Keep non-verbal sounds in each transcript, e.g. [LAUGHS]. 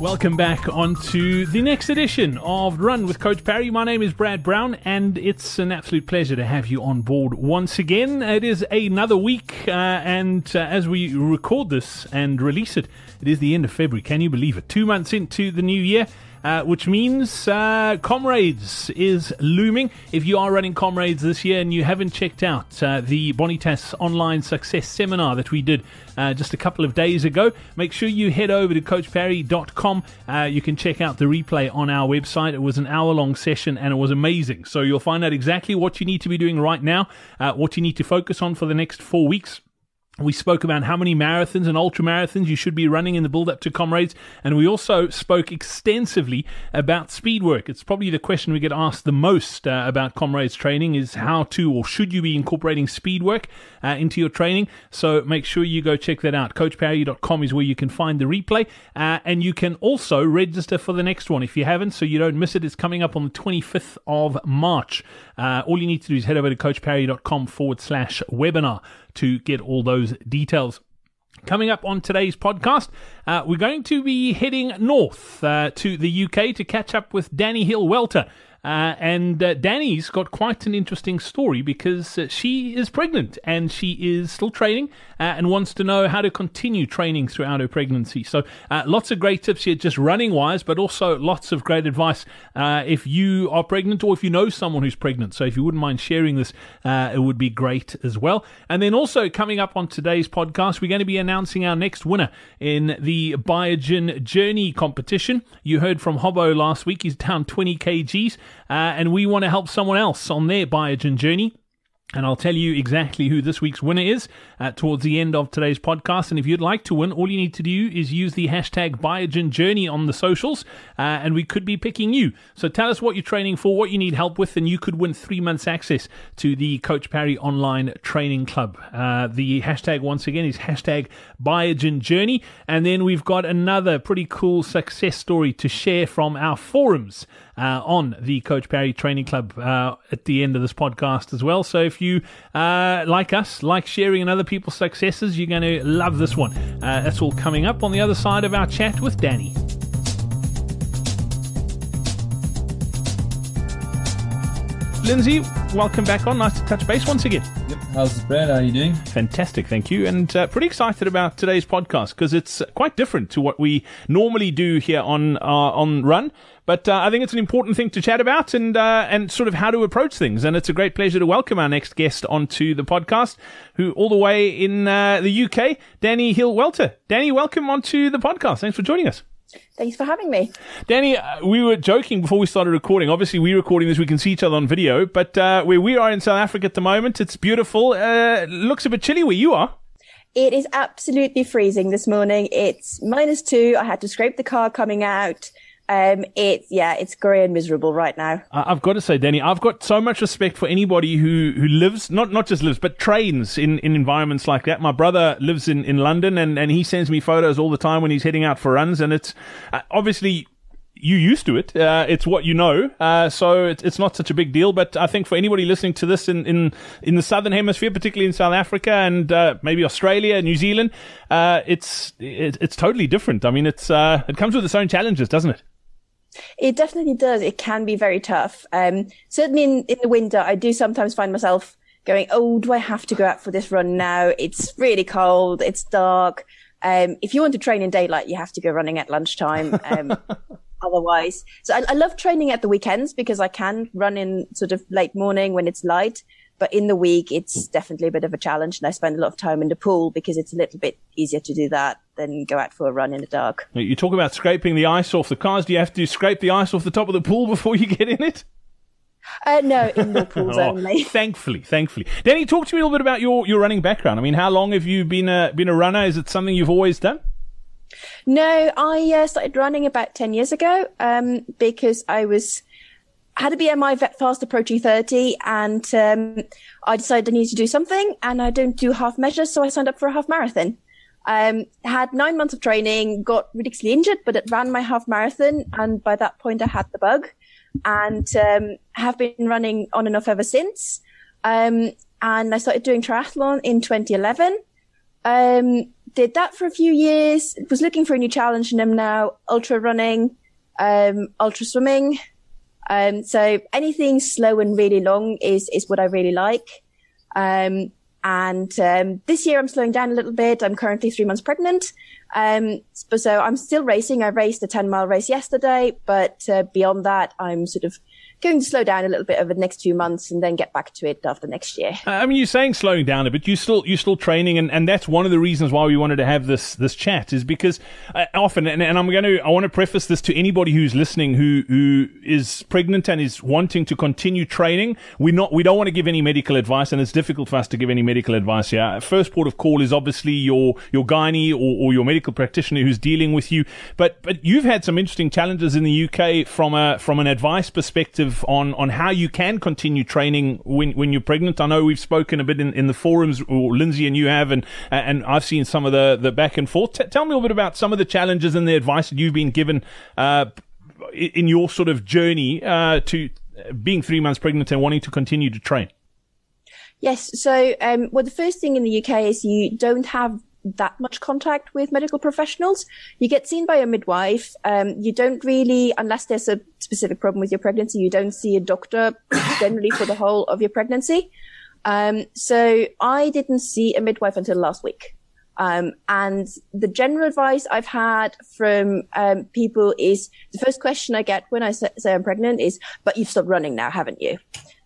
Welcome back onto the next edition of Run with Coach Parry. My name is Brad Brown, and it's an absolute pleasure to have you on board once again. It is another week, uh, and uh, as we record this and release it, it is the end of February. Can you believe it? Two months into the new year. Uh, which means uh, Comrades is looming. If you are running Comrades this year and you haven't checked out uh, the Bonitas online success seminar that we did uh, just a couple of days ago, make sure you head over to coachparry.com. Uh, you can check out the replay on our website. It was an hour long session and it was amazing. So you'll find out exactly what you need to be doing right now, uh, what you need to focus on for the next four weeks. We spoke about how many marathons and ultra marathons you should be running in the build up to Comrades, and we also spoke extensively about speed work. It's probably the question we get asked the most uh, about Comrades training is how to or should you be incorporating speed work uh, into your training. So make sure you go check that out. CoachParry.com is where you can find the replay, uh, and you can also register for the next one if you haven't, so you don't miss it. It's coming up on the 25th of March. Uh, all you need to do is head over to CoachParry.com forward slash webinar to get all those details. Coming up on today's podcast, uh, we're going to be heading north uh, to the UK to catch up with Dani Hill-Welter. Uh, and uh, Dani's got quite an interesting story because uh, she is pregnant and she is still training uh, and wants to know how to continue training throughout her pregnancy. So, uh, lots of great tips here, just running wise, but also lots of great advice uh, if you are pregnant or if you know someone who's pregnant. So, if you wouldn't mind sharing this, it would be great as well. And then also coming up on today's podcast, we're going to be announcing our next winner in the Biogen Journey competition. You heard from Hobbo last week; he's down 20 kgs uh, and we want to help someone else on their Biogen journey. And I'll tell you exactly who this week's winner is uh, towards the end of today's podcast. And if you'd like to win, all you need to do is use the hashtag Biogen Journey on the socials, uh, and we could be picking you. So tell us what you're training for, what you need help with, and you could win three months access to the Coach Parry Online Training Club. Uh, the hashtag, once again, is hashtag Biogen Journey. And then we've got another pretty cool success story to share from our forums uh, on the Coach Parry Training Club uh, at the end of this podcast as well. So if you uh, like us, like sharing and other people's successes, you're going to love this one. Uh, that's all coming up on the other side of our chat with Dani. Lindsay, welcome back on. Nice to touch base once again. Yep. How's it, Brad? How are you doing? Fantastic, thank you. And uh, pretty excited about today's podcast because it's quite different to what we normally do here on uh, on Run. But uh, I think it's an important thing to chat about and uh, and sort of how to approach things. And it's a great pleasure to welcome our next guest onto the podcast, who all the way in uh, the UK, Danny Hill Welter. Dani, welcome onto the podcast. Thanks for joining us. Thanks for having me. Dani, uh, we were joking before we started recording. Obviously, we're recording this, we can see each other on video, but uh, where we are in South Africa at the moment, it's beautiful. Uh, looks a bit chilly where you are. It is absolutely freezing this morning. It's minus two. I had to scrape the car coming out. Um, it's yeah, it's grey and miserable right now. I've got to say, Dani, I've got so much respect for anybody who, who lives not not just lives but trains in, in environments like that. My brother lives in, in London, and, and he sends me photos all the time when he's heading out for runs, and it's uh, obviously you used to it. Uh, it's what you know, uh, so it's, it's not such a big deal. But I think for anybody listening to this in in, in the southern hemisphere, particularly in South Africa and uh, maybe Australia, New Zealand, uh, it's it, it's totally different. I mean, it's uh, it comes with its own challenges, doesn't it? It definitely does. It can be very tough. Um, certainly in, in the winter, I do sometimes find myself going, Oh, do I have to go out for this run now? It's really cold. It's dark. Um, if you want to train in daylight, you have to go running at lunchtime. Um, [LAUGHS] otherwise, so I, I love training at the weekends because I can run in sort of late morning when it's light. But in the week, it's definitely a bit of a challenge. And I spend a lot of time in the pool because it's a little bit easier to do that than go out for a run in the dark. You talk about scraping the ice off the cars. Do you have to scrape the ice off the top of the pool before you get in it? Uh, no, indoor [LAUGHS] pools oh, only. [LAUGHS] Thankfully, thankfully. Dani, talk to me a little bit about your, your running background. I mean, how long have you been a, been a runner? Is it something you've always done? No, I uh, started running about 10 years ago um, because I was had a BMI fast approaching 30 and um, I decided I needed to do something and I don't do half measures. So I signed up for a half marathon. Um, had nine months of training, got ridiculously injured, but it ran my half marathon. And by that point, I had the bug and um, have been running on and off ever since. Um, and I started doing triathlon in 2011. Um, did that for a few years. Was looking for a new challenge, and I'm now ultra running, um, ultra swimming. Um, so anything slow and really long is is what I really like. And um, this year I'm slowing down a little bit. I'm currently three months pregnant. Um, so I'm still racing. I raced a 10 mile race yesterday, but uh, beyond that, I'm sort of going to slow down a little bit over the next few months and then get back to it after next year. I mean, you're saying slowing down a bit. You still you're still training, and, and that's one of the reasons why we wanted to have this this chat is because uh, often, and, and I'm going to I want to preface this to anybody who's listening who who is pregnant and is wanting to continue training. We not we don't want to give any medical advice, and it's difficult for us to give any medical advice here. First port of call is obviously your your gynae or, or your medical practitioner who's dealing with you. But but you've had some interesting challenges in the UK from a from an advice perspective on, on how you can continue training when, when you're pregnant. I know we've spoken a bit in, in the forums, or Lindsay and you have, and, and I've seen some of the, the back and forth. T- tell me a bit about some of the challenges and the advice that you've been given, uh, in your sort of journey, uh, to being three months pregnant and wanting to continue to train. Yes. So, um, well, the first thing in the UK is you don't have that much contact with medical professionals. You get seen by a midwife. Um, you don't really, unless there's a specific problem with your pregnancy, you don't see a doctor [COUGHS] generally for the whole of your pregnancy. Um, so I didn't see a midwife until last week. Um, and the general advice I've had from um, people is the first question I get when I say, say I'm pregnant is, "But you've stopped running now, haven't you?"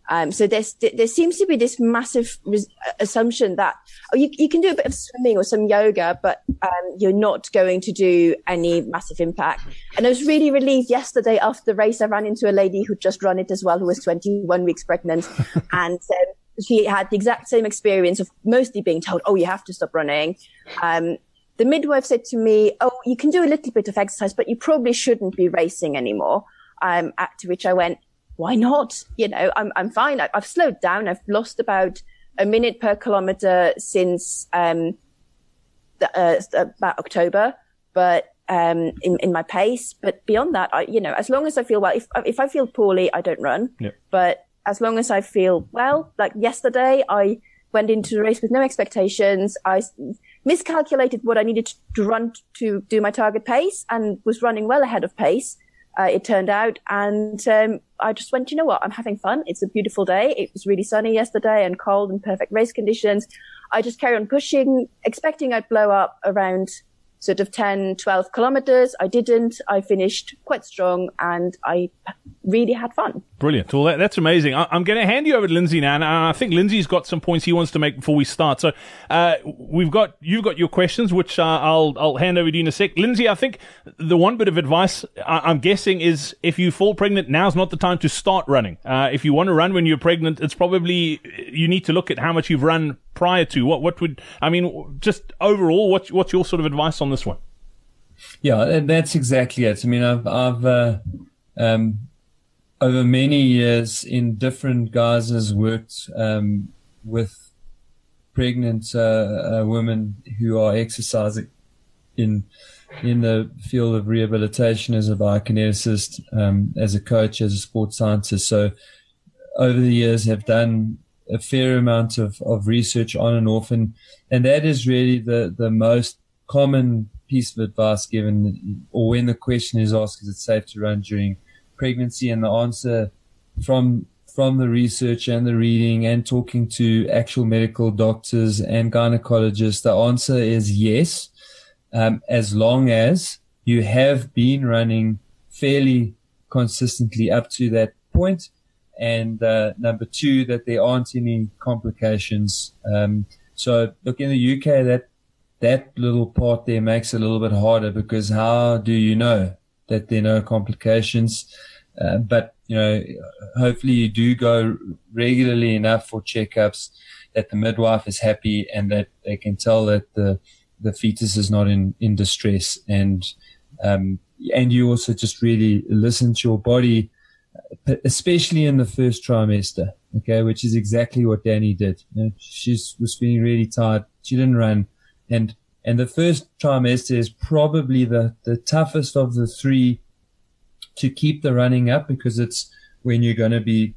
Um, so there's, there seems to be this massive res- assumption that, oh, you, you can do a bit of swimming or some yoga, but, um, you're not going to do any massive impact. And I was really relieved yesterday after the race. I ran into a lady who'd just run it as well, who was 21 weeks pregnant. [LAUGHS] and, um, she had the exact same experience of mostly being told, oh, you have to stop running. Um, the midwife said to me, oh, you can do a little bit of exercise, but you probably shouldn't be racing anymore. Um, to which I went, why not? You know, I'm, I'm fine. I, have slowed down. I've lost about a minute per kilometer since, um, the, uh, about October, but, um, in, in my pace. But beyond that, I, you know, as long as I feel well, if, if I feel poorly, I don't run. Yep. But as long as I feel well, like yesterday, I went into the race with no expectations. I miscalculated what I needed to run to do my target pace and was running well ahead of pace uh, it turned out. And um, I just went, you know what? I'm having fun. It's a beautiful day. It was really sunny yesterday and cold and perfect race conditions. I just carry on pushing, expecting I'd blow up around sort of 10, 12 kilometers. I didn't. I finished quite strong and I really had fun. Brilliant. Well, that, that's amazing. I, am going to hand you over to Lindsay now, and I think Lindsay's got some points he wants to make before we start. So, uh, we've got you've got your questions, which uh, I'll I'll hand over to you in a sec. Lindsay, I think the one bit of advice I, am guessing is if you fall pregnant, now's not the time to start running. Uh, if you want to run when you're pregnant, it's probably you need to look at how much you've run prior to. What what would I mean? Just overall, what's what's your sort of advice on this one? Yeah, that's exactly it. I mean, I've I've uh, um, over many years in different guises worked um, with pregnant uh, uh, women who are exercising in in the field of rehabilitation as a biokineticist, um, as a coach, as a sports scientist. So over the years have done a fair amount of, of research on and off and, and that is really the, the most common piece of advice given or when the question is asked, is it safe to run during pregnancy and the answer from from the research and the reading and talking to actual medical doctors and gynecologists, the answer is yes, um, as long as you have been running fairly consistently up to that point. And uh, number two, that there aren't any complications. Um, so look in the UK, that that little part there makes it a little bit harder because how do you know that there are no complications. Uh, but you know, hopefully you do go regularly enough for checkups that the midwife is happy and that they can tell that the the fetus is not in in distress and um, and you also just really listen to your body especially in the first trimester, okay, which is exactly what Dani did. You know, she was feeling really tired. She didn't run. And, and the first trimester is probably the, the toughest of the three to keep the running up because it's when you're going to be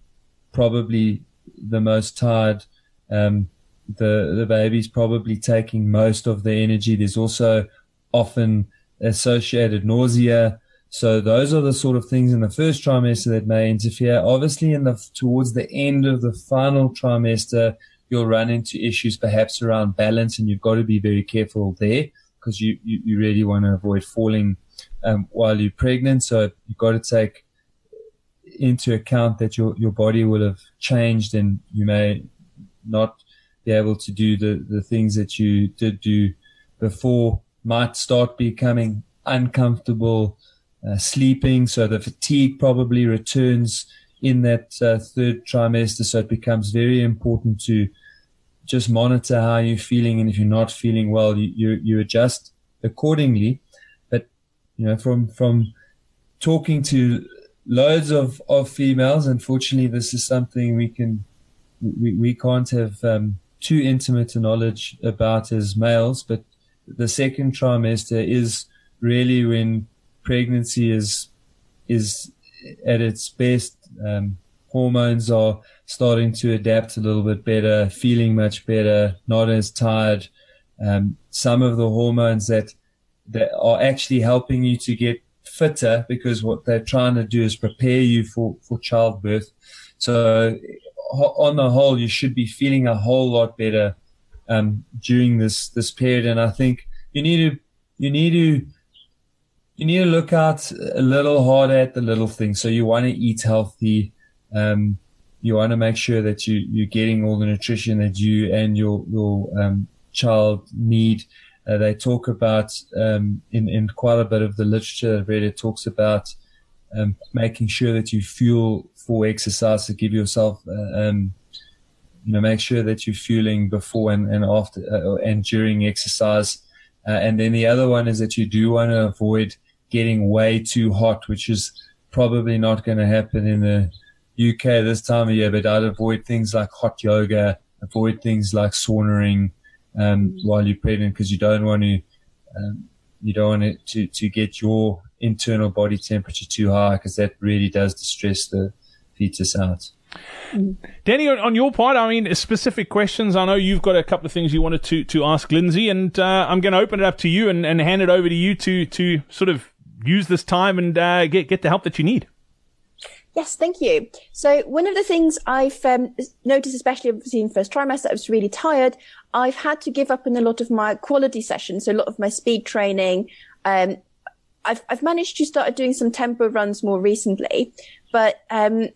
probably the most tired. Um, the, the baby's probably taking most of the energy. There's also often associated nausea. So those are the sort of things in the first trimester that may interfere. Obviously, in the towards the end of the final trimester, you'll run into issues perhaps around balance, and you've got to be very careful there because you, you, you really want to avoid falling um, while you're pregnant. So you've got to take into account that your, your body will have changed and you may not be able to do the, the things that you did do before might start becoming uncomfortable uh, sleeping. So the fatigue probably returns in that uh, third trimester. So it becomes very important to just monitor how you're feeling. And if you're not feeling well, you, you, you adjust accordingly. But, you know, from, from talking to loads of, of females, unfortunately, this is something we can, we, we can't have, um, too intimate a knowledge about as males, but the second trimester is really when pregnancy is is at its best. Um, hormones are starting to adapt a little bit better, feeling much better, not as tired. Um, some of the hormones that that are actually helping you to get fitter because what they're trying to do is prepare you for, for childbirth. So on the whole, you should be feeling a whole lot better um, during this this period. And I think you need to you need to you need to look out a little harder at the little things. So you want to eat healthy. Um, you want to make sure that you you're getting all the nutrition that you and your your um, child need. Uh, they talk about um, in in quite a bit of the literature I've read. It talks about um, making sure that you fuel for exercise to give yourself, uh, um, you know, make sure that you're fueling before and, and after uh, and during exercise. Uh, and then the other one is that you do want to avoid getting way too hot, which is probably not going to happen in the UK this time of year, but I'd avoid things like hot yoga, avoid things like saunaing, um, while you're pregnant because you don't want to, um, you don't want it to, to get your internal body temperature too high because that really does distress the fetus out. Dani, on your part, I mean, specific questions. I know you've got a couple of things you wanted to, to ask Lindsay, and uh, I'm going to open it up to you and, and hand it over to you to to sort of use this time and uh, get get the help that you need. Yes, thank you. So one of the things I've um, noticed, especially obviously in first trimester, I was really tired. I've had to give up on a lot of my quality sessions, so a lot of my speed training. Um, I've I've managed to start doing some tempo runs more recently, but um,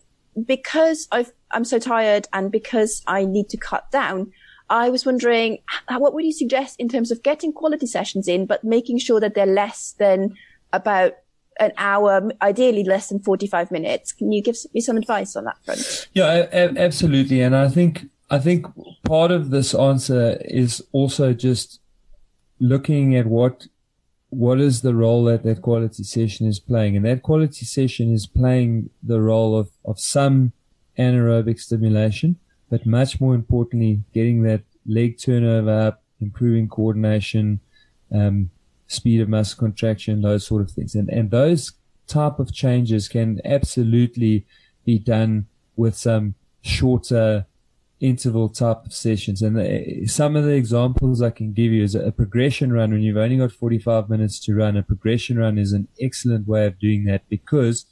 because i am so tired and because I need to cut down, I was wondering what would you suggest in terms of getting quality sessions in, but making sure that they're less than about an hour, ideally less than 45 minutes. Can you give me some advice on that front? Yeah, absolutely. And I think, I think part of this answer is also just looking at what, what is the role that that quality session is playing. And that quality session is playing the role of, of some anaerobic stimulation, but much more importantly, getting that leg turnover up, improving coordination, um, speed of muscle contraction, those sort of things. And, and those type of changes can absolutely be done with some shorter interval type of sessions. And the, some of the examples I can give you is a, a progression run when you've only got 45 minutes to run. A progression run is an excellent way of doing that because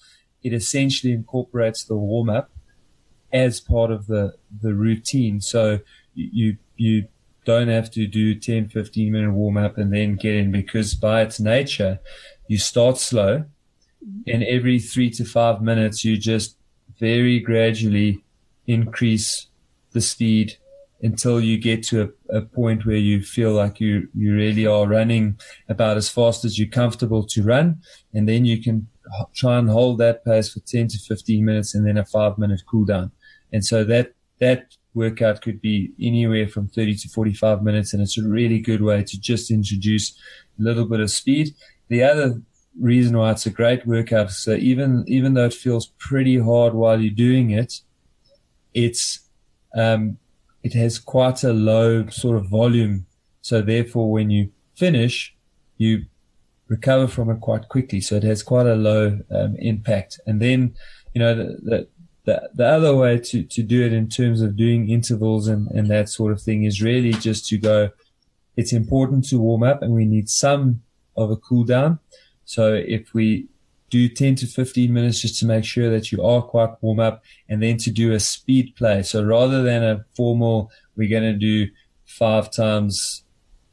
it essentially incorporates the warm up as part of the, the routine. So you, you don't have to do 10, 15 minute warm up and then get in because by its nature, you start slow and every three to five minutes, you just very gradually increase the speed until you get to a, a, point where you feel like you, you really are running about as fast as you're comfortable to run. And then you can try and hold that pace for 10 to 15 minutes and then a five minute cool down. And so that, that workout could be anywhere from 30 to 45 minutes. And it's a really good way to just introduce a little bit of speed. The other reason why it's a great workout. is So even even though it feels pretty hard while you're doing it, it's um, it has quite a low sort of volume. So therefore, when you finish, you recover from it quite quickly. So it has quite a low um, impact. And then, you know, the, the, the, the other way to, to do it in terms of doing intervals and, and that sort of thing is really just to go, it's important to warm up and we need some of a cool down. So if we do 10 to 15 minutes just to make sure that you are quite warm up and then to do a speed play. So rather than a formal, we're going to do five times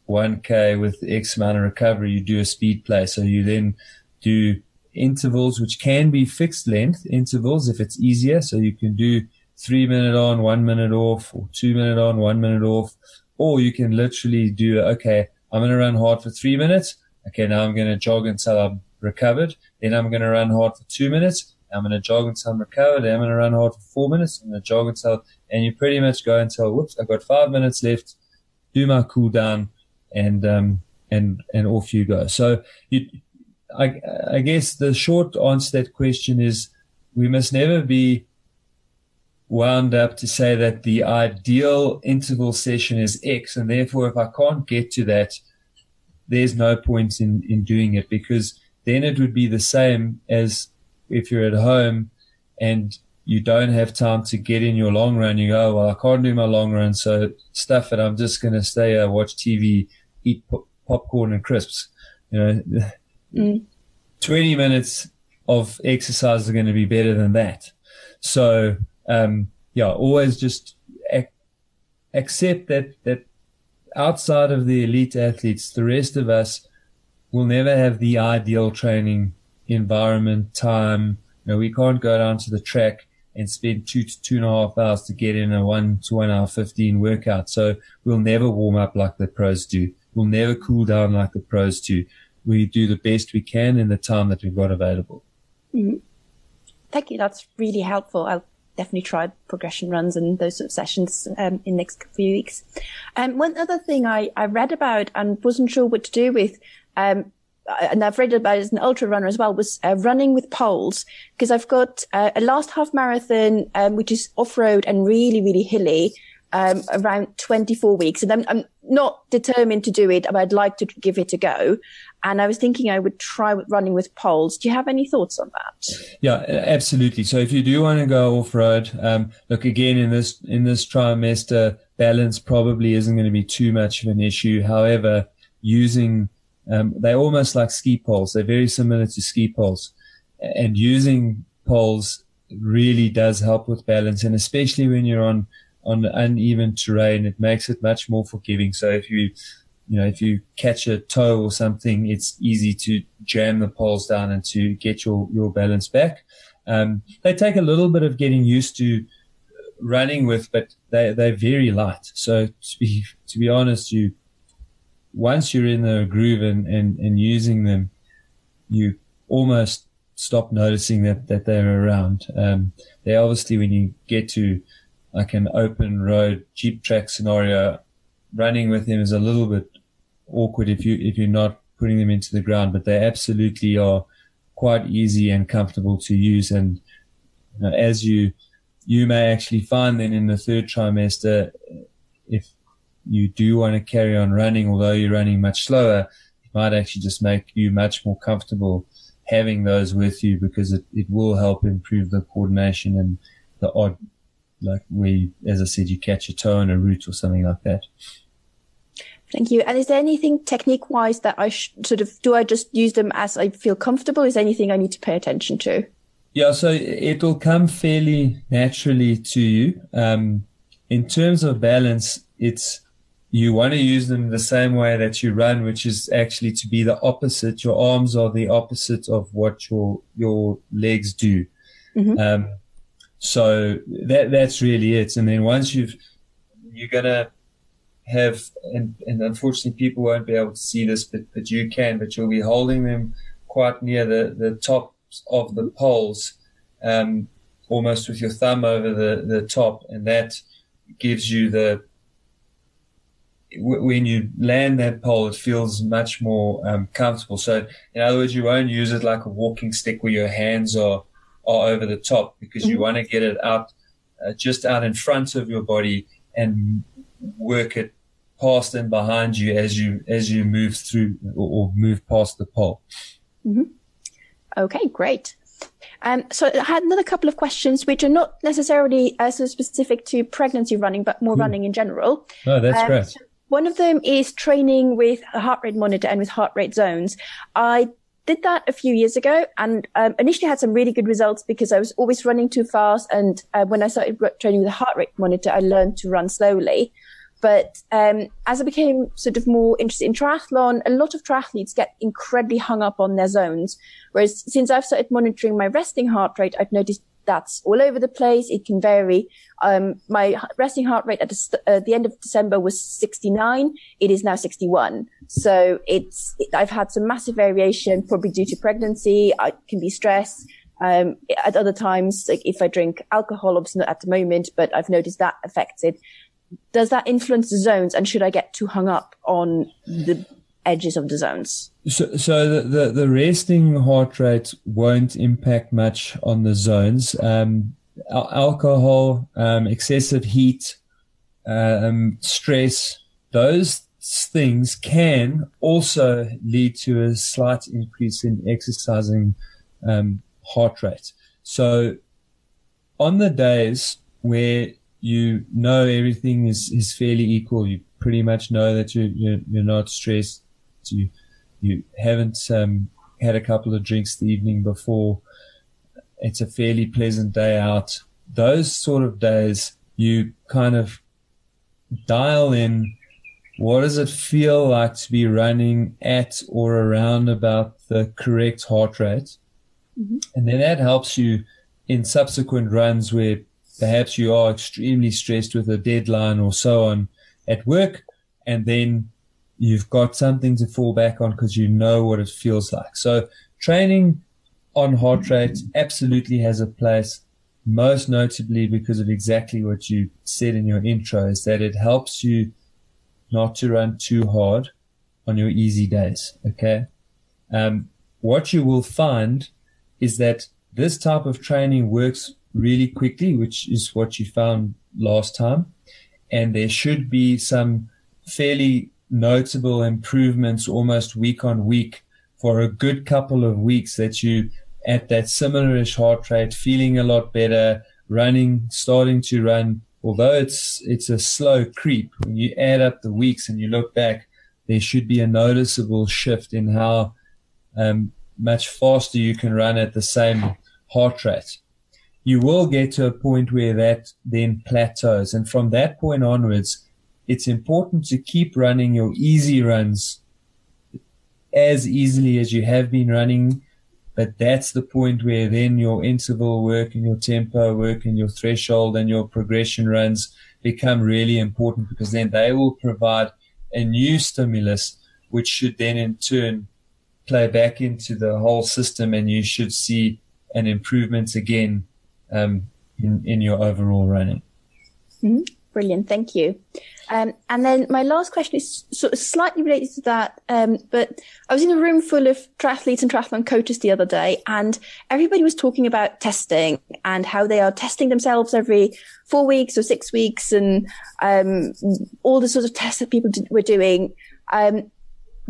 1K with X amount of recovery, you do a speed play. So you then do intervals, which can be fixed length intervals if it's easier. So you can do three minute on, one minute off, or two minute on, one minute off. Or you can literally do, okay, I'm going to run hard for three minutes. Okay, now I'm going to jog until I'm recovered. Then I'm going to run hard for two minutes. I'm going to jog until I'm recovered. Then I'm going to run hard for four minutes. I'm going to jog until, and you pretty much go until, whoops, I've got five minutes left. Do my cool down and, um, and, and off you go. So you, I, I guess the short answer to that question is we must never be wound up to say that the ideal interval session is X. And therefore, if I can't get to that, there's no point in, in doing it because then it would be the same as if you're at home and you don't have time to get in your long run. You go, well, I can't do my long run. So stuff it. I'm just going to stay, uh, watch TV, eat po- popcorn and crisps. You know, mm. 20 minutes of exercise are going to be better than that. So, um, yeah, always just ac- accept that, that outside of the elite athletes, the rest of us will never have the ideal training environment, time. You know, we can't go down to the track and spend two to two and a half hours to get in a one to one hour 15 workout. So we'll never warm up like the pros do. We'll never cool down like the pros do. We do the best we can in the time that we've got available. Mm-hmm. Thank you. That's really helpful. I'll definitely try progression runs and those sort of sessions um, in next few weeks. Um, one other thing I, I read about and wasn't sure what to do with um, and I've read about it as an ultra runner as well, was uh, running with poles because I've got uh, a last half marathon, um, which is off road and really, really hilly, um, around 24 weeks. And I'm, I'm, not determined to do it, but I'd like to give it a go. And I was thinking I would try running with poles. Do you have any thoughts on that? Yeah, absolutely. So if you do want to go off road, um, look again in this, in this trimester, balance probably isn't going to be too much of an issue. However, using um, they're almost like ski poles. They're very similar to ski poles. And using poles really does help with balance. And especially when you're on, on uneven terrain, it makes it much more forgiving. So if you, you know, if you catch a toe or something, it's easy to jam the poles down and to get your, your balance back. Um, they take a little bit of getting used to running with, but they, they're very light. So to be, to be honest, you, once you're in the groove and, and, and using them, you almost stop noticing that, that they're around. Um, they obviously, when you get to like an open road jeep track scenario, running with them is a little bit awkward if you, if you're not putting them into the ground, but they absolutely are quite easy and comfortable to use. And you know, as you, you may actually find then in the third trimester, if you do want to carry on running, although you're running much slower, it might actually just make you much more comfortable having those with you because it, it will help improve the coordination and the odd, like we, as I said, you catch a toe in a root or something like that. Thank you. And is there anything technique wise that I sh- sort of, do I just use them as I feel comfortable? Is there anything I need to pay attention to? Yeah, so it'll come fairly naturally to you. Um, in terms of balance, it's you want to use them the same way that you run, which is actually to be the opposite. Your arms are the opposite of what your your legs do. Mm-hmm. Um, so that that's really it. And then once you've you're gonna have and, and unfortunately people won't be able to see this, but but you can. But you'll be holding them quite near the the tops of the poles, um, almost with your thumb over the the top, and that gives you the when you land that pole, it feels much more um, comfortable. So, in other words, you won't use it like a walking stick where your hands are are over the top because you want to get it out uh, just out in front of your body and work it past and behind you as you as you move through or, or move past the pole. Mm-hmm. Okay, great. Um, so I had another couple of questions, which are not necessarily uh, so specific to pregnancy running, but more mm. running in general. Oh, that's um, great. So one of them is training with a heart rate monitor and with heart rate zones. I did that a few years ago and um, initially had some really good results because I was always running too fast. And uh, when I started training with a heart rate monitor, I learned to run slowly. But um, as I became sort of more interested in triathlon, a lot of triathletes get incredibly hung up on their zones. Whereas since I've started monitoring my resting heart rate, I've noticed that's all over the place. It can vary. Um, my resting heart rate at the, uh, the, end of December was 69. It is now 61. So it's, it, I've had some massive variation, probably due to pregnancy. I can be stressed. Um, at other times, like if I drink alcohol, obviously not at the moment, but I've noticed that affected does that influence the zones and should I get too hung up on the edges of the zones? So, so the, the, the resting heart rate won't impact much on the zones. Um, alcohol, um, excessive heat, um, stress, those things can also lead to a slight increase in exercising um, heart rate. So on the days where you know everything is, is fairly equal. You pretty much know that you, you're, you're not stressed. You, you haven't, um, had a couple of drinks the evening before. It's a fairly pleasant day out. Those sort of days, you kind of dial in what does it feel like to be running at or around about the correct heart rate? Mm-hmm. And then that helps you in subsequent runs where perhaps you are extremely stressed with a deadline or so on at work, and then you've got something to fall back on because you know what it feels like. So training on heart rate absolutely has a place, most notably because of exactly what you said in your intro is that it helps you not to run too hard on your easy days. Okay. Um, what you will find is that this type of training works really quickly, which is what you found last time. And there should be some fairly notable improvements almost week on week for a good couple of weeks that you at that similarish heart rate, feeling a lot better, running, starting to run. Although it's, it's a slow creep, when you add up the weeks and you look back, there should be a noticeable shift in how um, much faster you can run at the same heart rate you will get to a point where that then plateaus. And from that point onwards, it's important to keep running your easy runs as easily as you have been running. But that's the point where then your interval work and your tempo work and your threshold and your progression runs become really important because then they will provide a new stimulus, which should then in turn play back into the whole system and you should see an improvement again um, in, in your overall running. Mm-hmm. Brilliant, thank you. Um, and then my last question is sort of slightly related to that, um, but I was in a room full of triathletes and triathlon coaches the other day, and everybody was talking about testing and how they are testing themselves every four weeks or six weeks, and um, all the sort of tests that people were doing. Um,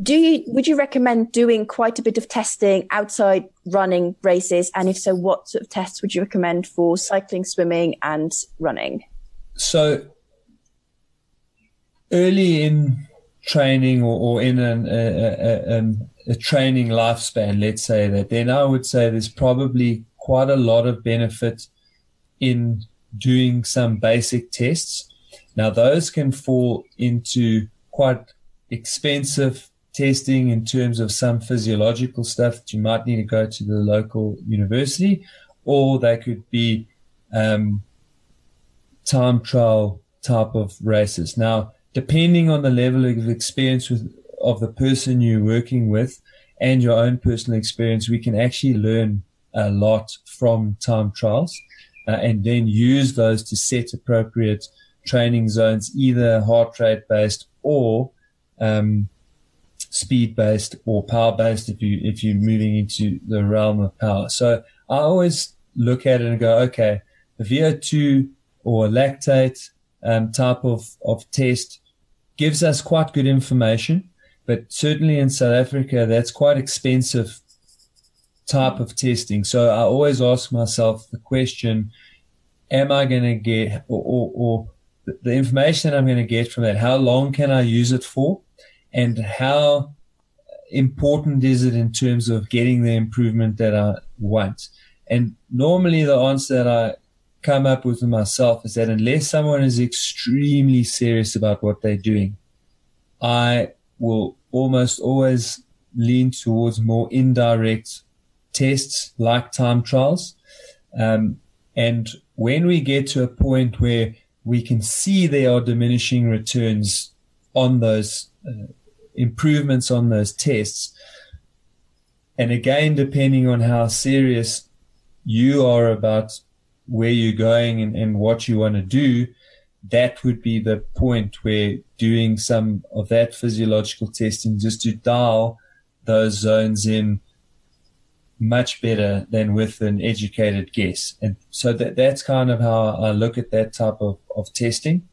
do you would you recommend doing quite a bit of testing outside running races and if so what sort of tests would you recommend for cycling swimming and running so early in training or, or in an, a, a, a, training lifespan let's say that then i would say there's probably quite a lot of benefit in doing some basic tests. Now those can fall into quite expensive testing in terms of some physiological stuff that you might need to go to the local university, or they could be um, time trial type of races. Now, depending on the level of experience with, of the person you're working with and your own personal experience, we can actually learn a lot from time trials uh, and then use those to set appropriate training zones, either heart rate based or um, speed based or power based if you if you're moving into the realm of power. So I always look at it and go, okay, the VO2 or lactate um, type of, of test gives us quite good information, but certainly in South Africa, that's quite expensive type of testing. So I always ask myself the question, am I going to get, or, or, or the information that I'm going to get from that, how long can I use it for? And how important is it in terms of getting the improvement that I want? And normally the answer that I come up with myself is that unless someone is extremely serious about what they're doing, I will almost always lean towards more indirect tests like time trials. Um, and when we get to a point where we can see there are diminishing returns on those uh, improvements on those tests, and again, depending on how serious you are about where you're going and, and what you want to do, that would be the point where doing some of that physiological testing just to dial those zones in much better than with an educated guess. And so that, that's kind of how I look at that type of, of testing.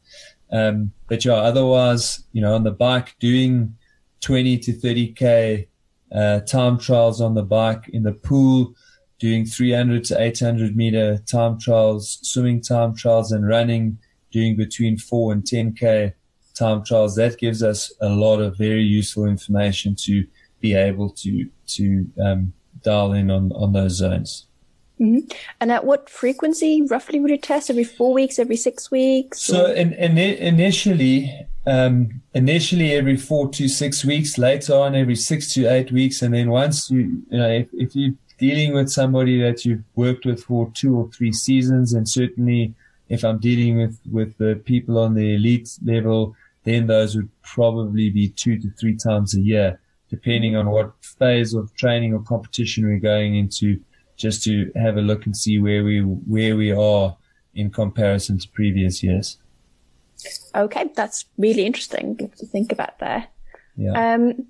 Um, but yeah, otherwise, you know, on the bike, doing 20 to 30K, uh, time trials on the bike in the pool, doing 300 to 800 meter time trials, swimming time trials and running, doing between four and 10K time trials. That gives us a lot of very useful information to be able to, to, um, dial in on, on those zones. Mm-hmm. And at what frequency roughly would you test? Every four weeks, every six weeks? So in, in, initially, um, initially every four to six weeks, later on every six to eight weeks. And then once you, you know, if, if you dealing with somebody that you've worked with for two or three seasons, and certainly if I'm dealing with, with the people on the elite level, then those would probably be two to three times a year, depending on what phase of training or competition we're going into, just to have a look and see where we, where we are in comparison to previous years. Okay. That's really interesting to think about there. Yeah. Um,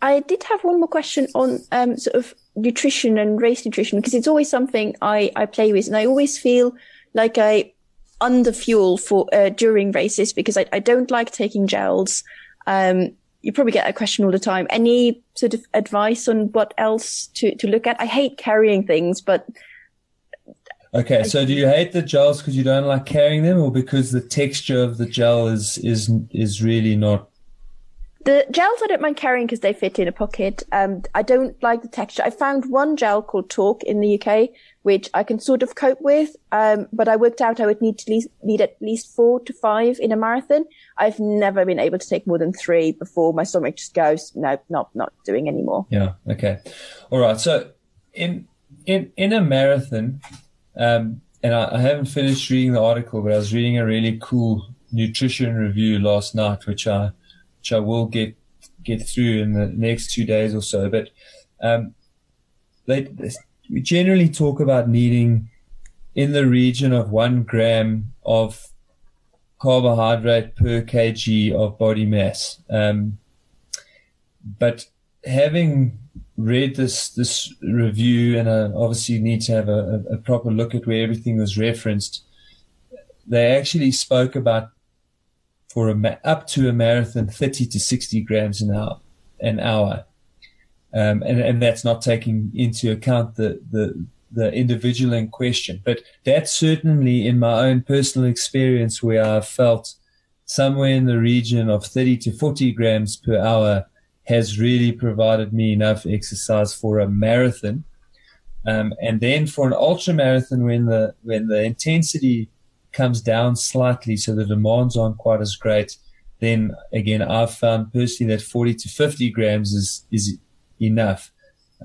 I did have one more question on um, sort of nutrition and race nutrition because it's always something I, I play with and I always feel like I under fuel for uh, during races because I, I don't like taking gels. Um, you probably get that question all the time. Any sort of advice on what else to, to look at? I hate carrying things, but Okay, so do you hate the gels because you don't like carrying them, or because the texture of the gel is is is really not the gels I don't mind carrying because they fit in a pocket. Um, I don't like the texture. I found one gel called Torq in the UK, which I can sort of cope with. Um, but I worked out I would need to least, need at least four to five in a marathon. I've never been able to take more than three before my stomach just goes, no, not, not doing anymore. Yeah. Okay. All right. So in, in, in a marathon, um, and I, I haven't finished reading the article, but I was reading a really cool nutrition review last night, which I, which I will get get through in the next two days or so. But um, they, we generally talk about needing in the region of one gram of carbohydrate per kg of body mass. Um, but having read this this review, and I obviously need to have a, a proper look at where everything was referenced. They actually spoke about for a up to a marathon 30 to 60 grams an hour an hour. Um, and, and that's not taking into account the, the the individual in question. But that's certainly in my own personal experience where I've felt somewhere in the region of 30 to 40 grams per hour has really provided me enough exercise for a marathon. Um, and then for an ultra marathon when the when the intensity comes down slightly, so the demands aren't quite as great, then again, I've found personally that 40 to 50 grams is, is enough.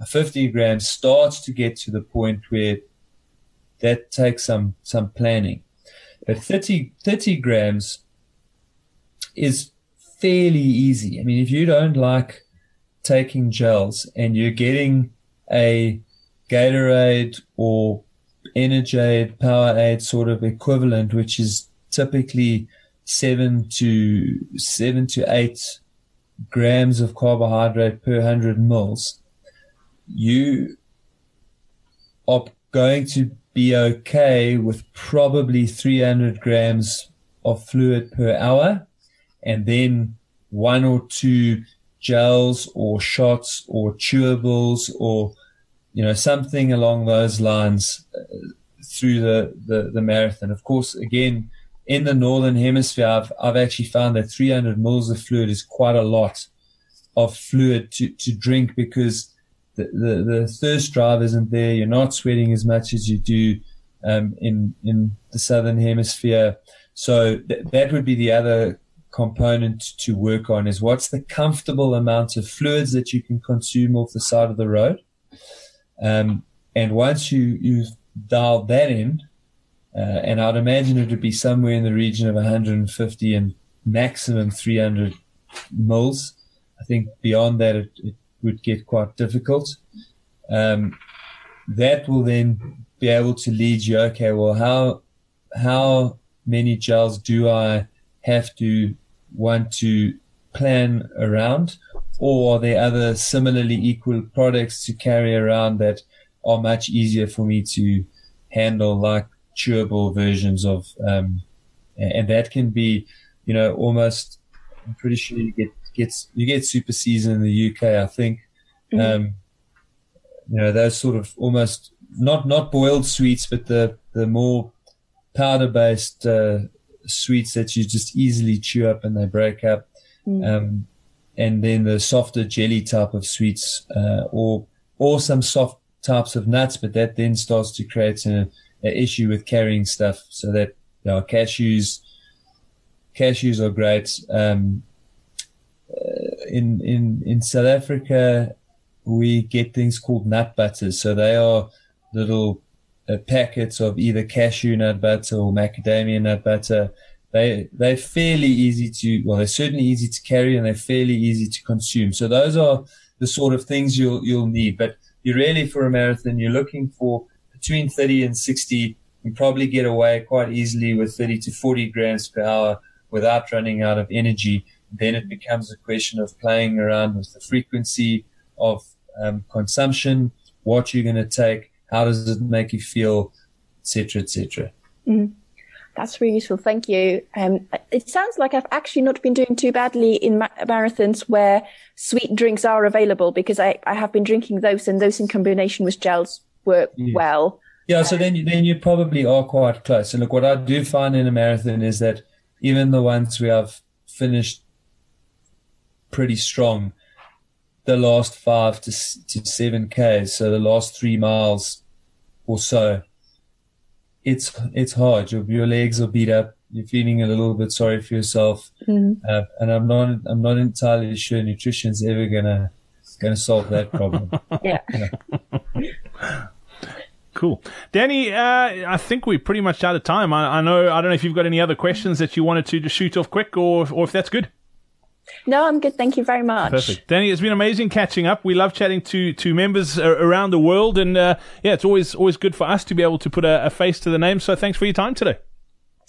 50 grams starts to get to the point where that takes some, some planning. But 30, 30 grams is fairly easy. I mean, if you don't like taking gels and you're getting a Gatorade or Energade, Powerade sort of equivalent, which is typically seven to seven to eight grams of carbohydrate per hundred mils, you are going to be okay with probably 300 grams of fluid per hour and then one or two gels or shots or chewables or you know something along those lines uh, through the, the, the marathon. Of course again in the northern hemisphere I've, I've actually found that 300 mils of fluid is quite a lot of fluid to, to drink because the, the, the thirst drive isn't there. You're not sweating as much as you do um, in in the southern hemisphere. So th- that would be the other component to work on is what's the comfortable amount of fluids that you can consume off the side of the road. Um, and once you, you've dialed that in, uh, and I'd imagine it would be somewhere in the region of 150 and maximum 300 mils. I think beyond that, it, it would get quite difficult. Um, that will then be able to lead you, okay, well, how, how many gels do I have to want to plan around? Or are there other similarly equal products to carry around that are much easier for me to handle, like chewable versions of, um, and that can be, you know, almost, I'm pretty sure you get, gets, you get super season in the UK, I think. Mm-hmm. Um, you know, those sort of almost not, not boiled sweets, but the, the more powder based, uh, sweets that you just easily chew up and they break up. Mm. Um, and then the softer jelly type of sweets, uh, or, or some soft types of nuts, but that then starts to create an issue with carrying stuff. So that, you know, cashews, cashews are great. Um, uh, in, in, in South Africa, we get things called nut butters. So they are little uh, packets of either cashew nut butter or macadamia nut butter. They they're fairly easy to well, they're certainly easy to carry and they're fairly easy to consume. So those are the sort of things you'll you'll need. But you really for a marathon, you're looking for between 30 and 60. You probably get away quite easily with 30 to 40 grams per hour without running out of energy. Then it becomes a question of playing around with the frequency of um, consumption, what you're going to take, how does it make you feel, etc., etc. Mm-hmm. That's really useful. Thank you. Um, it sounds like I've actually not been doing too badly in ma- marathons where sweet drinks are available because I, I have been drinking those and those in combination with gels work well. Yeah, so then you, then you probably are quite close. And look, what I do find in a marathon is that even the ones where I've finished pretty strong, the last five to, to seven Ks, so the last three miles or so, it's, it's hard. Your, your legs are beat up. You're feeling a little bit sorry for yourself. Mm-hmm. Uh, and I'm not, I'm not entirely sure nutrition's ever gonna, gonna solve that problem. [LAUGHS] yeah. Cool, Dani. Uh, I think we're pretty much out of time. I, I, know. I don't know if you've got any other questions that you wanted to just shoot off quick, or or if that's good. No, I'm good. Thank you very much. Perfect. Dani, it's been amazing catching up. We love chatting to, to members around the world. And uh, yeah, it's always always good for us to be able to put a, a, face to the name. So thanks for your time today.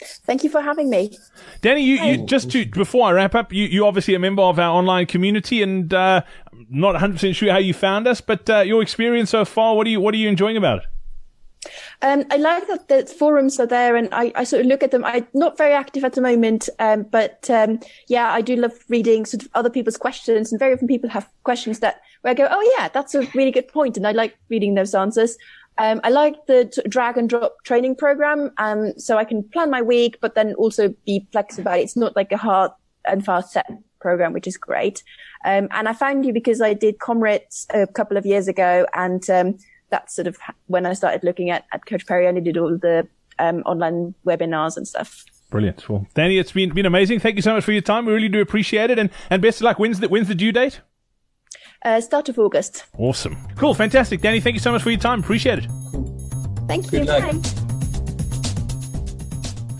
Thank you for having me. Dani, you, you just to, before I wrap up, you, you obviously a member of our online community and uh, not 100% sure how you found us, but uh, your experience so far, what are you, what are you enjoying about it? Um, I like that the forums are there, and I, I, sort of look at them. I'm not very active at the moment, um, but um, yeah, I do love reading sort of other people's questions, and very often people have questions that where I go, "Oh yeah, that's a really good point," and I like reading those answers. Um, I like the drag and drop training program, um, so I can plan my week, but then also be flexible. It's not like a hard and fast set program, which is great. Um, and I found you because I did Comrades a couple of years ago, and that's sort of when I started looking at, at Coach Parry. I did all the um, online webinars and stuff. Brilliant. Well, Dani, it's been been amazing. Thank you so much for your time. We really do appreciate it, and and best of luck. When's the when's the due date? Uh, start of August. Awesome. Cool. Fantastic. Dani, thank you so much for your time. Appreciate it. Thank you. Bye.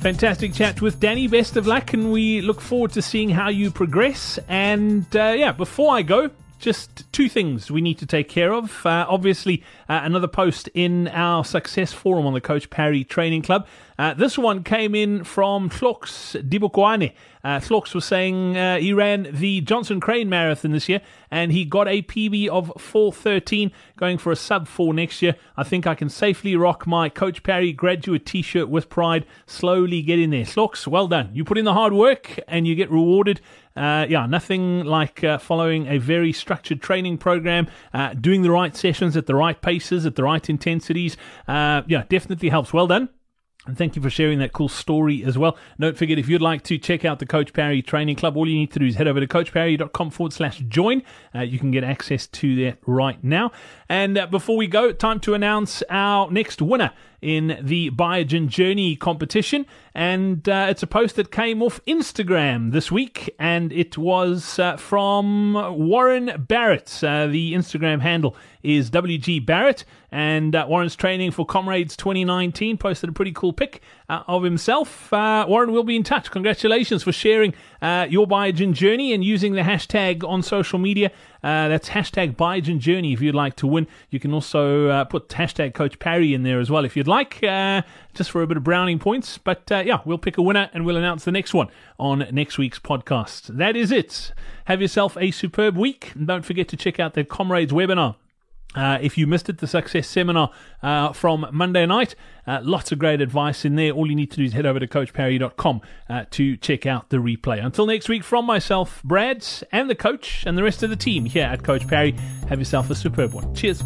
Fantastic chat with Dani. Best of luck, and we look forward to seeing how you progress. And uh, yeah, before I go, just two things we need to take care of. Uh, obviously, uh, another post in our success forum on the Coach Parry Training Club. Uh, this one came in from Flox Dibukwane. Uh, Flox was saying uh, he ran the Johnson Crane Marathon this year and he got a PB of 413, going for a sub 4 next year. I think I can safely rock my Coach Parry graduate t shirt with pride. Slowly get in there. Flox, well done. You put in the hard work and you get rewarded. Uh, yeah, nothing like uh, following a very structured training program, uh, doing the right sessions at the right paces, at the right intensities. Uh, yeah, definitely helps. Well done. And thank you for sharing that cool story as well. Don't forget, if you'd like to check out the Coach Parry Training Club, all you need to do is head over to coachparry.com forward slash join. Uh, you can get access to that right now. And uh, before we go, time to announce our next winner in the Biogen Journey competition. And uh, it's a post that came off Instagram this week, and it was uh, from Warren Barrett. Uh, the Instagram handle is WG Barrett, and uh, Warren's training for Comrades 2019 posted a pretty cool pic uh, of himself. Uh, Warren will be in touch. Congratulations for sharing your Biogen Journey and using the hashtag on social media. that's hashtag Biogen Journey if you'd like to win. You can also put hashtag Coach Parry in there as well if you'd like, uh, just for a bit of browning points. But uh, yeah, we'll pick a winner and we'll announce the next one on next week's podcast. That is it. Have yourself a superb week. And don't forget to check out the Comrades webinar. Uh, if you missed it, the success seminar uh, from Monday night, uh, lots of great advice in there. All you need to do is head over to coachparry.com uh, to check out the replay. Until next week, from myself, Brad, and the coach, and the rest of the team here at Coach Parry, have yourself a superb one. Cheers.